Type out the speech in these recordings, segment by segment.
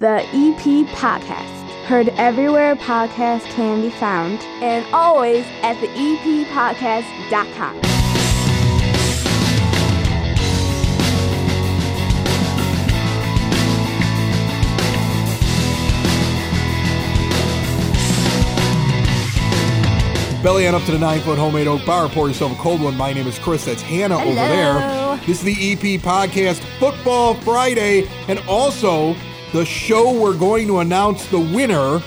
The EP Podcast. Heard everywhere podcasts can be found, and always at the E eppodcast.com. Belly on up to the nine foot homemade oak bar. Pour yourself a cold one. My name is Chris. That's Hannah over there. This is the EP podcast, Football Friday, and also the show we're going to announce the winner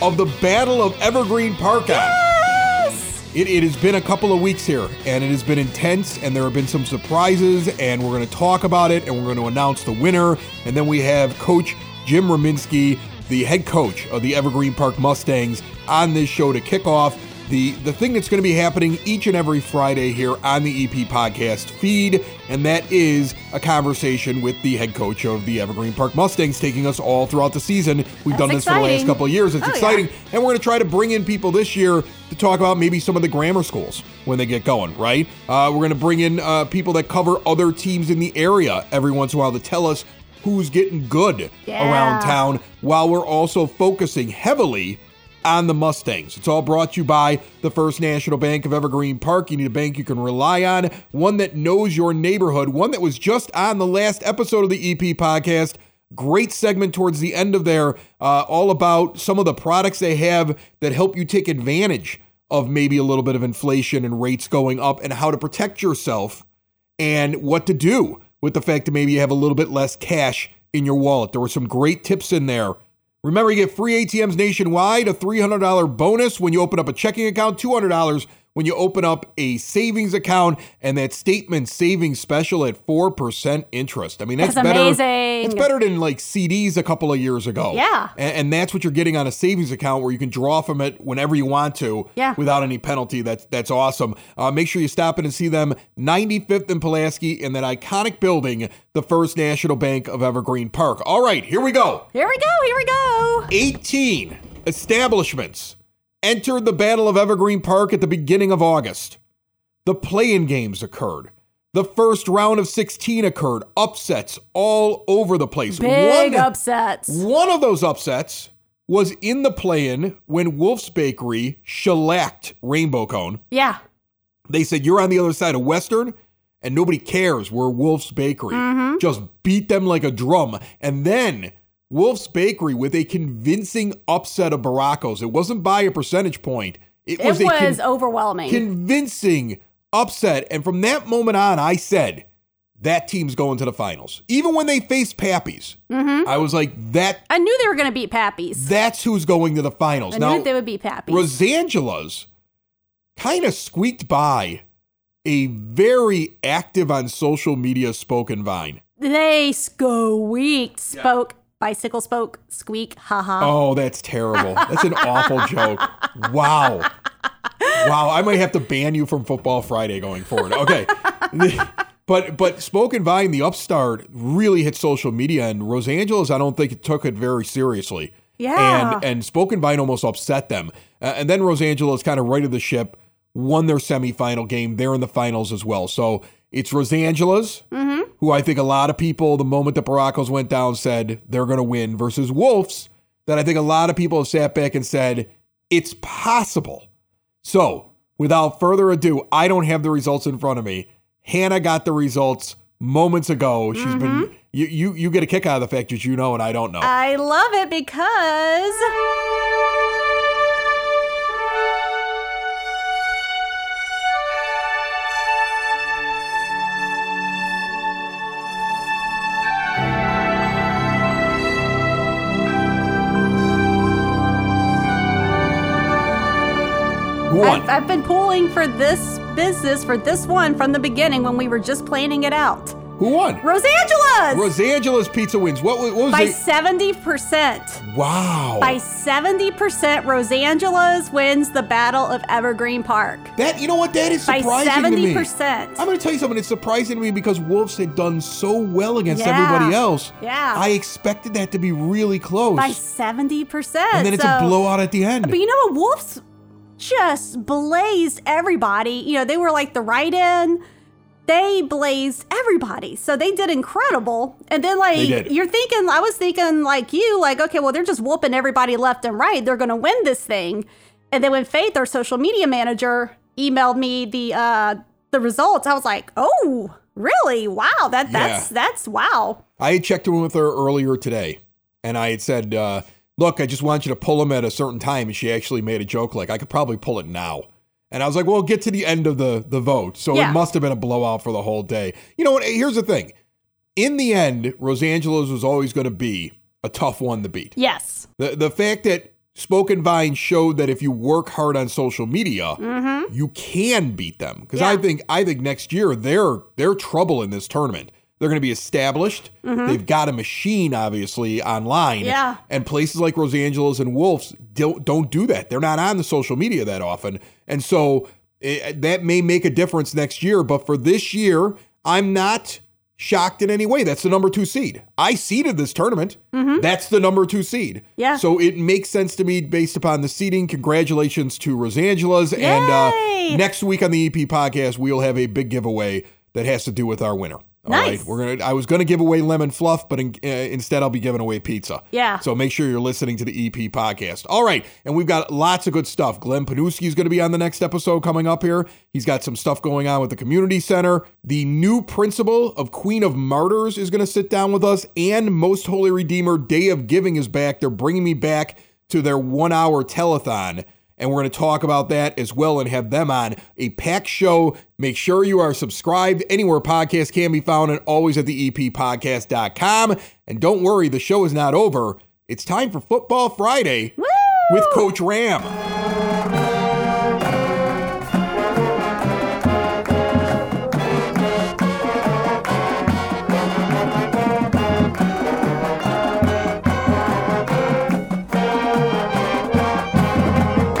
of the Battle of Evergreen Park. Yes! It, it has been a couple of weeks here, and it has been intense, and there have been some surprises, and we're going to talk about it, and we're going to announce the winner. And then we have Coach Jim Ramazinski, the head coach of the Evergreen Park Mustangs, on this show to kick off the, the thing that's going to be happening each and every Friday here on the EP podcast feed, and that is a conversation with the head coach of the Evergreen Park Mustangs, taking us all throughout the season. We've That's done this for the last couple of years. It's Oh, yeah. exciting. And we're going to try to bring in people this year to talk about maybe some of the grammar schools when they get going, right? Uh, we're going to bring in uh, people that cover other teams in the area every once in a while to tell us who's getting good Yeah. around town while we're also focusing heavily on the Mustangs. It's all brought to you by the First National Bank of Evergreen Park. You need a bank you can rely on, one that knows your neighborhood, one that was just on the last episode of the EP podcast. Great segment towards the end of there, uh, all about some of the products they have that help you take advantage of maybe a little bit of inflation and rates going up and how to protect yourself and what to do with the fact that maybe you have a little bit less cash in your wallet. There were some great tips in there. Remember, you get free ATMs nationwide, a $300 bonus when you open up a checking account, $200 when you open up a savings account, and that statement savings special at 4% interest. I mean, that's, That's better. amazing. It's better than like CDs a couple of years ago. Yeah. And, and that's what you're getting on a savings account where you can draw from it whenever you want to Yeah. without any penalty. That's that's awesome. Uh, make sure you stop in and see them 95th and Pulaski in that iconic building, the First National Bank of Evergreen Park. All right, here we go. Here we go, here we go. 18 establishments entered the Battle of Evergreen Park at the beginning of August. The play-in games occurred. The first round of 16 occurred. Upsets all over the place. Big One- upsets. one of those upsets was in the play-in when Wolf's Bakery shellacked Rainbow Cone. Yeah. They said you're on the other side of Western, and nobody cares. We're Wolf's Bakery. Mm-hmm. Just beat them like a drum, and then Wolf's Bakery with a convincing upset of Barraco's. It wasn't by a percentage point. It It was was, a con- overwhelming. convincing upset. And from that moment on, I said that team's going to the finals. Even when they faced Pappies, Mm-hmm. I was like, that I knew they were going to beat Pappies. that's who's going to the finals. I now, knew they would beat Pappies. Rosangela's kind of squeaked by a very active on social media spoken vine. they squeaked, spoke, bicycle spoke, squeak, haha. Oh, that's terrible. That's an awful joke. Wow. Wow, I might have to ban you from Football Friday going forward. Okay. But but Spoken Vine, the upstart, really hit social media, and Rosangela's, I don't think it took it very seriously. Yeah. And and Spoken Vine almost upset them. Uh, and then Rosangela's kind of righted the ship, won their semifinal game. They're in the finals as well. So it's Rosangela's, mm-hmm. who I think a lot of people, the moment the Barraco's went down, said they're going to win, versus Wolves, that I think a lot of people have sat back and said it's possible. So, without further ado, I don't have the results in front of me. Hannah got the results moments ago. She's been mm-hmm. you, you you get a kick out of the fact that you know and I don't know. I love it because. Won? I've, I've been pulling for this business, for this one from the beginning when we were just planning it out. Who won? Rosangela's! Rosangela's Pizza wins. What, was- what was By it? 70%. Wow. By 70%, Rosangela's wins the Battle of Evergreen Park. that you know what that is By surprising to me. 70%. I'm going to tell you something. It's surprising to me because Wolves had done so well against Yeah. everybody else. Yeah. I expected that to be really close. By 70%. and then it's a So- blowout at the end. But you know what? Wolves just blazed everybody. You know, they were like the right in. they blazed everybody. So they did incredible. And then like you're thinking I was thinking like you, like, okay, well, they're just whooping everybody left and right. They're gonna win this thing. And then when Faith, our social media manager, emailed me the uh the results, I was like, oh, really? Wow, that that's Yeah. that's wow. I had checked in with her earlier today, and I had said, uh, "Look, I just want you to pull them at a certain time." And she actually made a joke like, "I could probably pull it now." And I was like, "Well, get to the end of the the vote." So Yeah. it must have been a blowout for the whole day. You know what? Here's the thing: in the end, Rosangela's was always going to be a tough one to beat. Yes. The the fact that Spoken Vine showed that if you work hard on social media, you can beat them. Because I Mm-hmm. Think I think next year they're they're trouble in this tournament. They're going to be established. They've got a machine, obviously, online. Mm-hmm. Yeah. And places like Rosangela's and Wolves don't don't do that. They're not on the social media that often, and so eh, that may make a difference next year. But for this year, I'm not shocked in any way. That's the number two seed. I seeded this tournament. That's the number two seed. Mm-hmm. Yeah. So it makes sense to me based upon the seeding. Congratulations to Rosangela's. And Yay! uh, next week on the EP podcast, we'll have a big giveaway that has to do with our winner. All Nice. right, we're gonna. I was gonna give away lemon fluff, but in, uh, instead I'll be giving away pizza. Yeah. So make sure you're listening to the EP podcast. All right, and we've got lots of good stuff. Glenn Panuski is going to be on the next episode coming up here. He's got some stuff going on with the community center. The new principal of Queen of Martyrs is going to sit down with us, and Most Holy Redeemer Day of Giving is back. They're bringing me back to their one-hour telethon. And we're going to talk about that as well and have them on a packed show. Make sure you are subscribed anywhere podcasts can be found and always at the eppodcast.com. And don't worry, the show is not over. It's time for Football Friday Woo! with Coach Ram.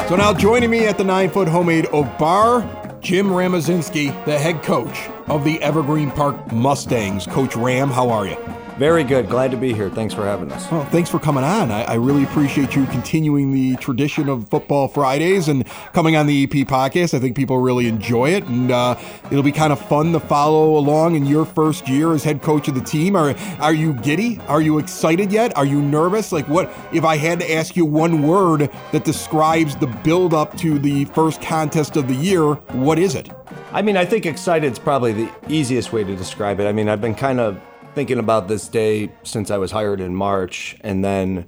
So now joining me at the nine foot homemade oak bar, Jim Ramazinski, the head coach of the Evergreen Park Mustangs. Coach Ram, how are you? Very good. Glad to be here. Thanks for having us. Well, thanks for coming on. I, I really appreciate you continuing the tradition of Football Fridays and coming on the EP podcast. I think people really enjoy it, and uh, it'll be kind of fun to follow along in your first year as head coach of the team. Are are you giddy? Are you excited yet? Are you nervous? Like, what if I had to ask you one word that describes the build up to the first contest of the year? What is it? I mean, I think excited is probably the easiest way to describe it. I mean, I've been kind of thinking about this day since I was hired in March and then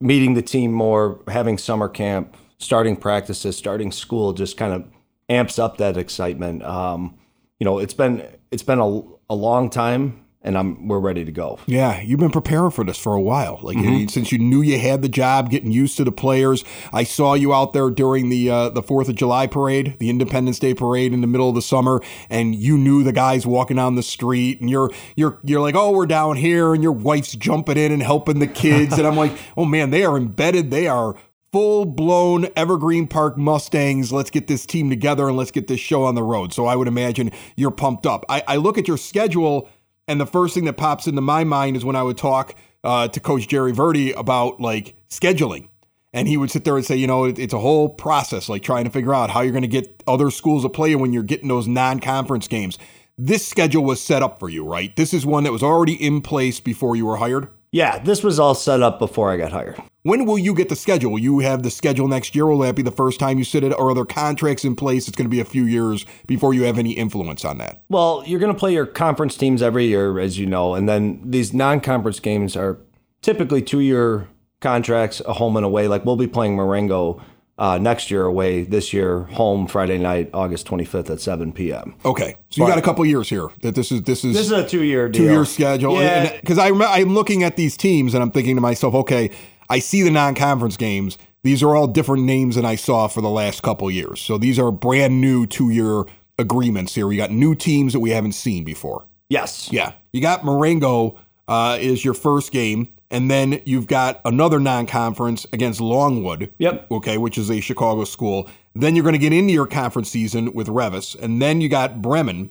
meeting the team more, having summer camp, starting practices, starting school just kind of amps up that excitement. Um, you know, it's been it's been a, a long time and I'm we're ready to go. Yeah, you've been preparing for this for a while. Like since you knew you had the job, getting used to the players. I saw you out there during the uh, the Fourth of July parade, the Independence Day parade in the middle of the summer, and you knew the guys walking down the street, and you're you're you're like, oh, we're down here, and your wife's jumping in and helping the kids, and I'm like, oh man, they are embedded. They are full blown Evergreen Park Mustangs. Let's get this team together and let's get this show on the road. So I would imagine you're pumped up. I, I look at your schedule, and the first thing that pops into my mind is when I would talk uh, to Coach Jerry Verdi about like scheduling. And he would sit there and say, you know, it, it's a whole process, like trying to figure out how you're going to get other schools to play when you're getting those non conference games. This schedule was set up for you, right? This is one that was already in place before you were hired. Yeah, this was all set up before I got hired. When will you get the schedule? You have the schedule next year? Will that be the first time you sit it? Or are there contracts in place? It's going to be a few years before you have any influence on that. Well, you're going to play your conference teams every year, as you know, and then these non-conference games are typically two-year contracts, a home and away. Like we'll be playing Marengo uh, next year away, this year home Friday night, August 25th at 7 p.m. Okay, so you got a couple years here. That this is this is This is a two-year deal. two year schedule. Yeah, Because I I'm looking at these teams and I'm thinking to myself, okay, I see the non conference games. These are all different names than I saw for the last couple years. So these are brand new two year agreements here. We got new teams that we haven't seen before. yes. Yeah. You got Marengo uh, is your first game. And then you've got another non conference against Longwood. Yep. Okay, which is a Chicago school. Then you're going to get into your conference season with Reavis. And then you got Bremen.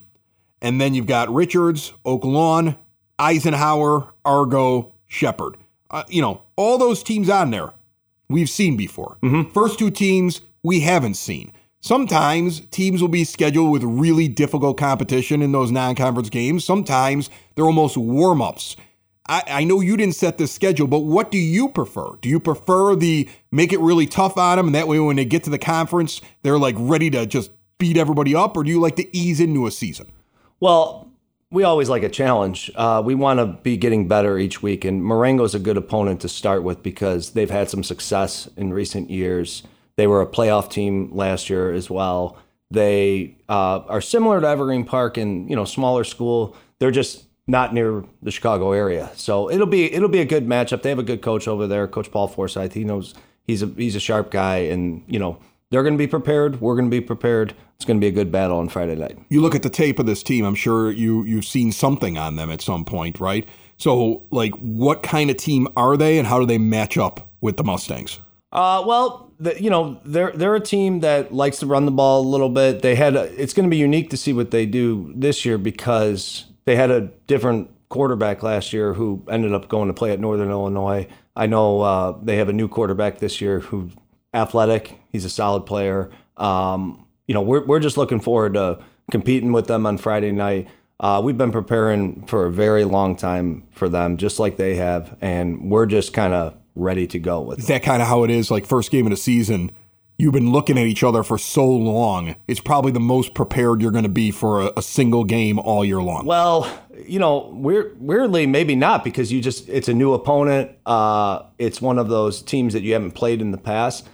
And then you've got Richards, Oak Lawn, Eisenhower, Argo, Shepard. Uh, you know, all those teams on there we've seen before. First two teams we haven't seen. Sometimes teams will be scheduled with really difficult competition in those non conference games. Sometimes they're almost warm ups. I, I, know you didn't set the schedule, but what do you prefer? Do you prefer the make it really tough on them, and that way when they get to the conference, they're like ready to just beat everybody up, or do you like to ease into a season? Well, we always like a challenge. Uh, we want to be getting better each week, and Marengo's a good opponent to start with because they've had some success in recent years. They were a playoff team last year as well. They uh, are similar to Evergreen Park in you know smaller school. They're just not near the Chicago area, so it'll be it'll be a good matchup. They have a good coach over there, Coach Paul Forsyth. He knows he's a he's a sharp guy, and you know they're going to be prepared. We're going to be prepared. It's going to be a good battle on Friday night. You look at the tape of this team. I'm sure you you've seen something on them at some point, right? So, like, what kind of team are they, and how do they match up with the Mustangs? Uh, well, the, you know, they're they're a team that likes to run the ball a little bit. They had a, it's going to be unique to see what they do this year because they had a different quarterback last year who ended up going to play at Northern Illinois. I know uh, they have a new quarterback this year who athletic. He's a solid player. Um, you know, we're we're just looking forward to competing with them on Friday night. Uh, we've been preparing for a very long time for them, just like they have, and we're just kind of ready to go with. Is that kind of how it is? Like first game of the season, you've been looking at each other for so long. It's probably the most prepared you're going to be for a, a, single game all year long. Well, you know, we're, weirdly, maybe not because you just it's a new opponent. Uh, it's one of those teams that you haven't played in the past.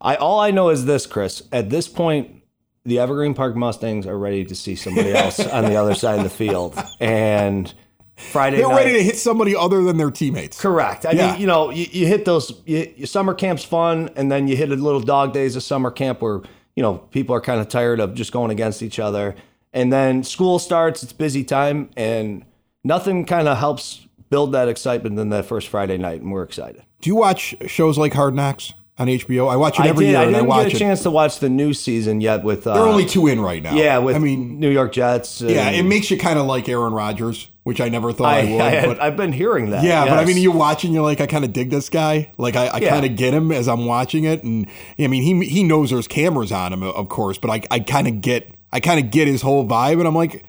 I all I know is this, Chris. At this point, the Evergreen Park Mustangs are ready to see somebody else on the other side of the field, and Friday they're night, ready to hit somebody other than their teammates. Correct. I yeah. mean, you know, you, you hit those. You, summer camp's fun, and then you hit a little dog days of summer camp where you know people are kind of tired of just going against each other, and then school starts. It's busy time, and nothing kind of helps build that excitement than that first Friday night, and we're excited. Do you watch shows like Hard Knocks? On HBO. I watch it every I did. year. I didn't I watch get a it. chance to watch the new season yet. With uh, they're only two in right now. Yeah, with I mean New York Jets. yeah, it makes you kind of like Aaron Rodgers, which I never thought I, I would. I but I've been hearing that. Yeah, yes. but I mean, you're watching, you're like, I kind of dig this guy. Like, I, I yeah. kind of get him as I'm watching it, and I mean, he he knows there's cameras on him, of course, but I I kind of get I kind of get his whole vibe, and I'm like.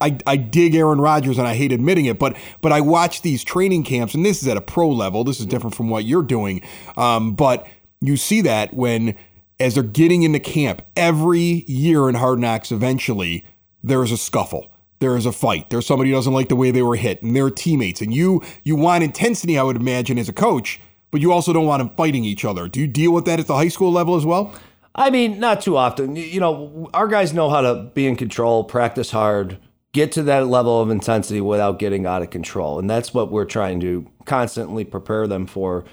I, I dig Aaron Rodgers and I hate admitting it, but but I watch these training camps, and this is at a pro level. This is different from what you're doing. Um, but you see that when, as they're getting into camp, every year in Hard Knocks, eventually there's a scuffle. There is a fight. There's somebody who doesn't like the way they were hit, and they're teammates. And you you want intensity, I would imagine, as a coach, but you also don't want them fighting each other. Do you deal with that at the high school level as well? I mean, not too often. You know, our guys know how to be in control, practice hard, get to that level of intensity without getting out of control. And that's what we're trying to constantly prepare them for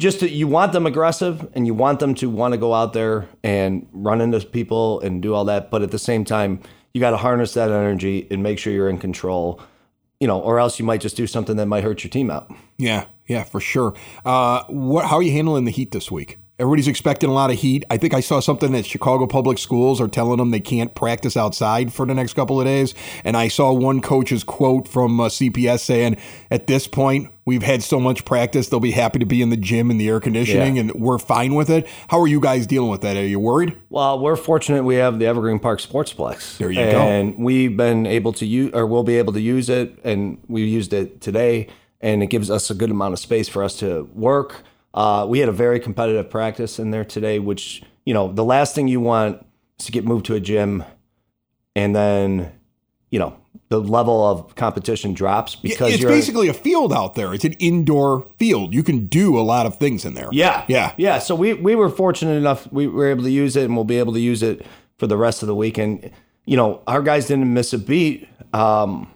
just to, you want them aggressive and you want them to want to go out there and run into people and do all that but at the same time you got to harness that energy and make sure you're in control you know or else you might just do something that might hurt your team out. Yeah yeah for sure. Uh, what how are you handling the heat this week Everybody's expecting a lot of heat. I think I saw something that Chicago Public Schools are telling them they can't practice outside for the next couple of days. And I saw one coach's quote from uh, CPS saying, at this point, we've had so much practice, they'll be happy to be in the gym and the air conditioning, yeah. and we're fine with it. How are you guys dealing with that? Are you worried? Well, we're fortunate we have the Evergreen Park Sportsplex. There you and go. And we've been able to use, or we'll be able to use it, and we used it today, and it gives us a good amount of space for us to work uh, we had a very competitive practice in there today, which, you know, the last thing you want is to get moved to a gym and then, you know, the level of competition drops because it's basically a field out there. It's an indoor field. You can do a lot of things in there. Yeah. Yeah. Yeah. So we, we were fortunate enough, we were able to use it and we'll be able to use it for the rest of the weekend. You know, our guys didn't miss a beat. Um,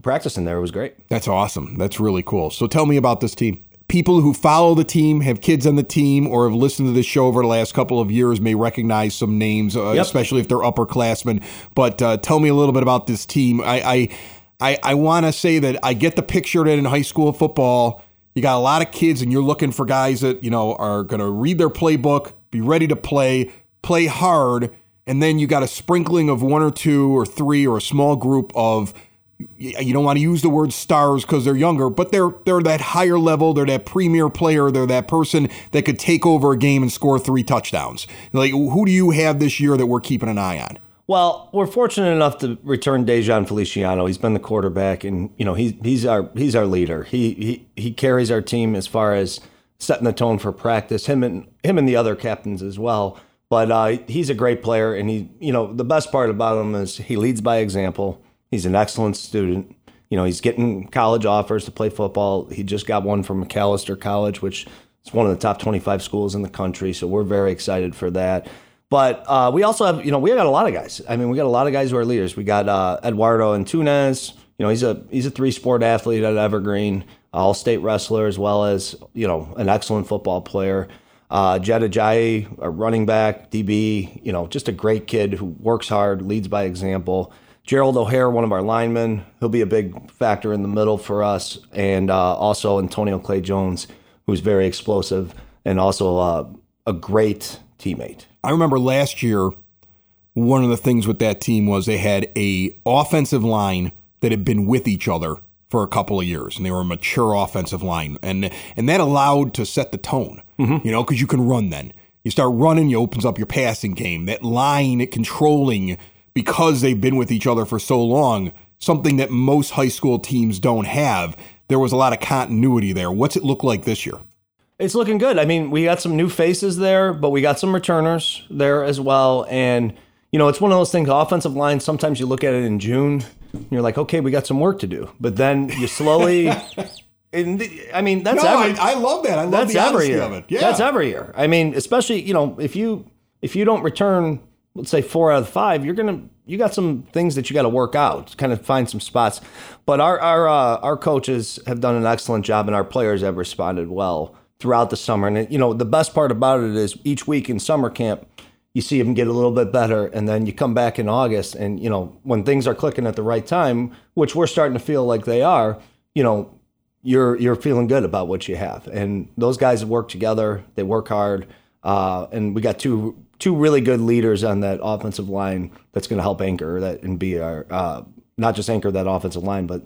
practicing there was great. That's awesome. That's really cool. So tell me about this team people who follow the team, have kids on the team, or have listened to this show over the last couple of years may recognize some names, uh, yep. especially if they're upperclassmen. But uh, tell me a little bit about this team. I I, I, I want to say that I get the picture that in high school football, you got a lot of kids, and you're looking for guys that you know are going to read their playbook, be ready to play, play hard, and then you got a sprinkling of one or two or three or a small group of you don't want to use the word stars because they're younger, but they're they're that higher level. They're that premier player. They're that person that could take over a game and score three touchdowns. Like, who do you have this year that we're keeping an eye on? Well, we're fortunate enough to return Dejan Feliciano. He's been the quarterback, and you know he's he's our he's our leader. He he he carries our team as far as setting the tone for practice. Him and him and the other captains as well. But uh, he's a great player, and he you know the best part about him is he leads by example He's an excellent student. You know, he's getting college offers to play football. He just got one from Macalester College, which is one of the top 25 schools in the country. So we're very excited for that. But uh, we also have, you know, we got a lot of guys. I mean, we got a lot of guys who are leaders. We got uh, Eduardo Antunes. You know, he's a he's a three sport athlete at Evergreen, all state wrestler as well as you know an excellent football player. Uh, Jed Ajayi, a running back, DB. You know, just a great kid who works hard, leads by example. Gerald O'Hare, one of our linemen, he'll be a big factor in the middle for us, and uh, also Antonio Clay Jones, who's very explosive and also uh, a great teammate. I remember last year, one of the things with that team was they had a offensive line that had been with each other for a couple of years, and they were a mature offensive line, and and that allowed to set the tone, mm-hmm. you know, because you can run then. You start running, you opens up your passing game. That line controlling because they've been with each other for so long, something that most high school teams don't have. There was a lot of continuity there. What's it look like this year? It's looking good. I mean, we got some new faces there, but we got some returners there as well. And, you know, it's one of those things, offensive line, sometimes you look at it in June, and you're like, okay, we got some work to do. But then you slowly. the, I mean, that's no, every. I, I, love that. I love that's the every year. of it. Yeah. That's every year. I mean, especially you know, if you if you don't return let's say four out of five, you're gonna you got some things that you got to work out, kind of find some spots. But our our uh, our coaches have done an excellent job, and our players have responded well throughout the summer. And you know, the best part about it is each week in summer camp, you see them get a little bit better, and then you come back in August, and you know when things are clicking at the right time, which we're starting to feel like they are. You know, you're you're feeling good about what you have, and those guys work together. They work hard, uh, and we got two two really good leaders on that offensive line that's going to help anchor that and be our uh, not just anchor that offensive line, but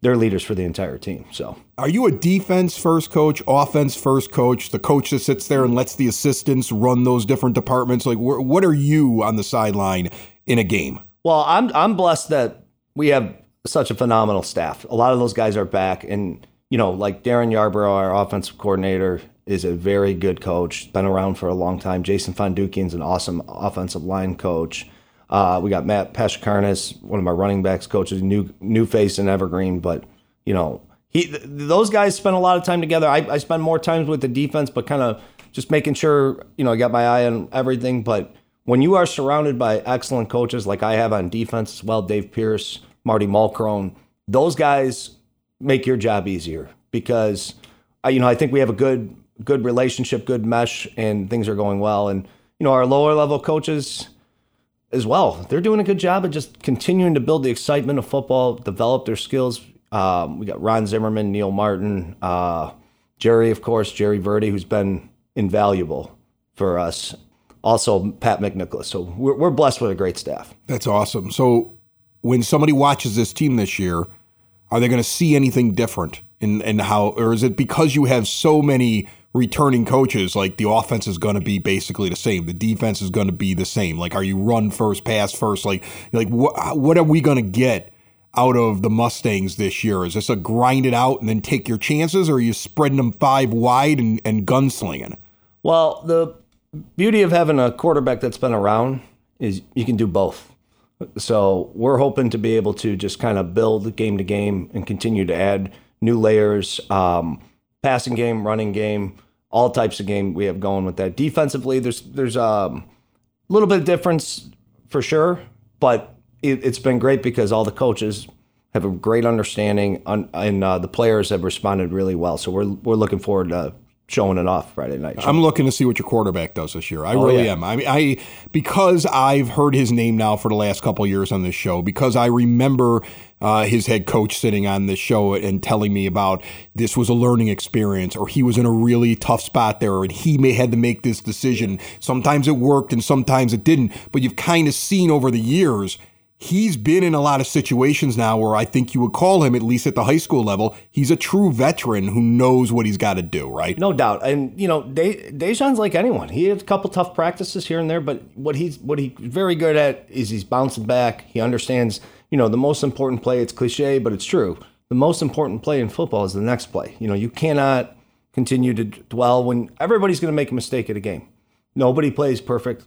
they're leaders for the entire team. So, are you a defense first coach, offense first coach, the coach that sits there and lets the assistants run those different departments? Like, wh- what are you on the sideline in a game? Well, I'm I'm blessed that we have such a phenomenal staff. A lot of those guys are back, and you know, like Darren Yarborough, our offensive coordinator, is a very good coach, been around for a long time. Jason Fondukian's an awesome offensive line coach. Uh, we got Matt Paschakarnas, one of my running backs coaches, new new face in Evergreen, but you know he th- those guys spend a lot of time together. I, I spend more times with the defense, but kind of just making sure you know I got my eye on everything. But when you are surrounded by excellent coaches like I have on defense as well, Dave Pierce, Marty Mulcrone, those guys make your job easier because uh, you know I think we have a good good relationship, good mesh, and things are going well. And you know, our lower level coaches as well, they're doing a good job of just continuing to build the excitement of football, develop their skills. Um, we got Ron Zimmerman, Neil Martin, uh, Jerry, of course, Jerry Verdi, who's been invaluable for us. Also, Pat McNicholas. So we're, we're blessed with a great staff. That's awesome. So when somebody watches this team this year, are they going to see anything different in, in how, or is it because you have so many returning coaches, like the offense is going to be basically the same. The defense is going to be the same. Like, are you run first, pass first? Like, like what what are we going to get out of the Mustangs this year? Is this a grind it out and then take your chances, or are you spreading them five wide and, and gunslinging? Well, the beauty of having a quarterback that's been around is you can do both. So we're hoping to be able to just kind of build game to game and continue to add new layers. Um, passing game, running game, all types of game we have going with that. Defensively, there's there's um, a little bit of difference for sure, but it, has been great because all the coaches have a great understanding, on, and uh, the players have responded really well. So we're we're looking forward to showing it off Friday night. I'm looking to see what your quarterback does this year. I oh, really yeah. am. I mean, I because I've heard his name now for the last couple years on this show because I remember uh, his head coach sitting on this show and telling me about this was a learning experience or he was in a really tough spot there and he may had to make this decision. Sometimes it worked and sometimes it didn't, but you've kind of seen over the years he's been in a lot of situations now where I think you would call him, at least at the high school level, he's a true veteran who knows what he's got to do, right? No doubt. And, you know, De- Dejan's like anyone. He had a couple tough practices here and there, but what he's what he's very good at is he's bouncing back. He understands, you know, the most important play, it's cliche, but it's true. The most important play in football is the next play. You know, you cannot continue to dwell when everybody's going to make a mistake at a game. Nobody plays perfect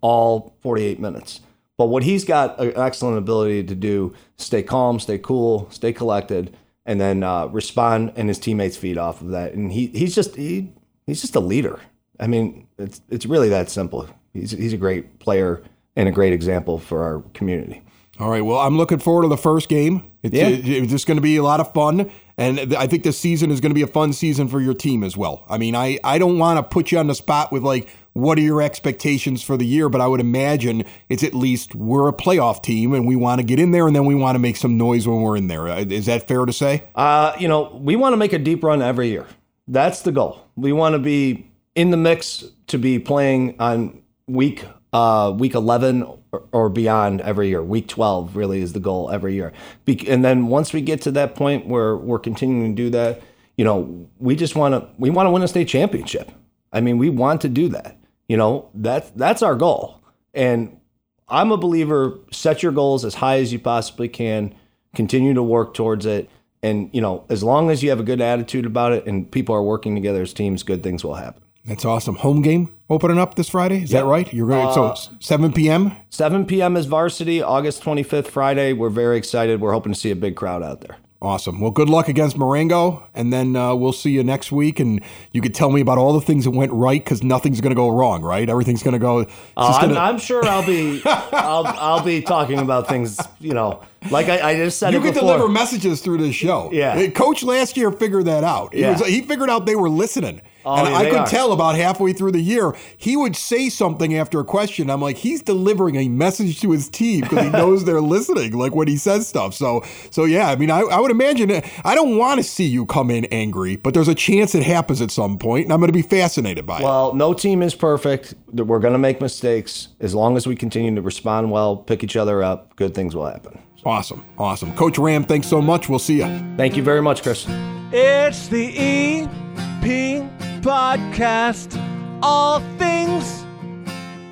all 48 minutes. But what he's got an excellent ability to do, stay calm, stay cool, stay collected, and then uh, respond, and his teammates feed off of that. And he he's just he he's just a leader. I mean, it's it's really that simple. He's he's a great player and a great example for our community. All right. Well, I'm looking forward to the first game. It's, Yeah. it- it's just going to be a lot of fun. And I think this season is going to be a fun season for your team as well. I mean, I, I don't want to put you on the spot with like, what are your expectations for the year? But I would imagine it's at least we're a playoff team and we want to get in there and then we want to make some noise when we're in there. Uh, that fair to say? Uh, you know, we want to make a deep run every year. That's the goal. We want to be in the mix to be playing on week uh, week 11 or, or beyond every year. Week 12 really is the goal every year. Be- and then once we get to that point where we're continuing to do that, you know, we just want to we want to win a state championship. I mean, we want to do that. You know, that's that's our goal. And I'm a believer set your goals as high as you possibly can, continue to work towards it. And, you know, as long as you have a good attitude about it and people are working together as teams, good things will happen. That's awesome. Home game opening up this Friday. Is that right? You're going to, so it's 7 p.m. 7 p.m. is varsity, August 25th, Friday. We're very excited. We're hoping to see a big crowd out there. Awesome. Well, good luck against Marengo, and then uh, we'll see you next week. And you could tell me about all the things that went right because nothing's going to go wrong, right? Everything's going to go. Uh, I'm, gonna- I'm sure I'll be I'll, I'll be talking about things, you know, like I, I just said you before. deliver messages through this show. Yeah. Uh, Coach last year figured that out. He, Yeah. was, he figured out they were listening. Oh, and yeah, I could are. tell about halfway through the year, he would say something after a question. I'm like, he's delivering a message to his team because he knows they're listening, like when he says stuff. So, so yeah, I mean, I, I would imagine, I don't want to see you come in angry, but there's a chance it happens at some point, and I'm going to be fascinated by it. Well, no team is perfect. We're going to make mistakes. As long as we continue to respond well, pick each other up, good things will happen. Awesome. Awesome. Coach Ram, thanks so much. We'll see you. Thank you very much, Chris. It's the EP podcast. All things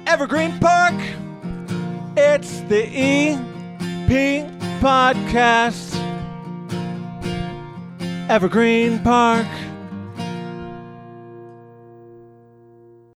Evergreen Park. It's the EP podcast. Evergreen Park.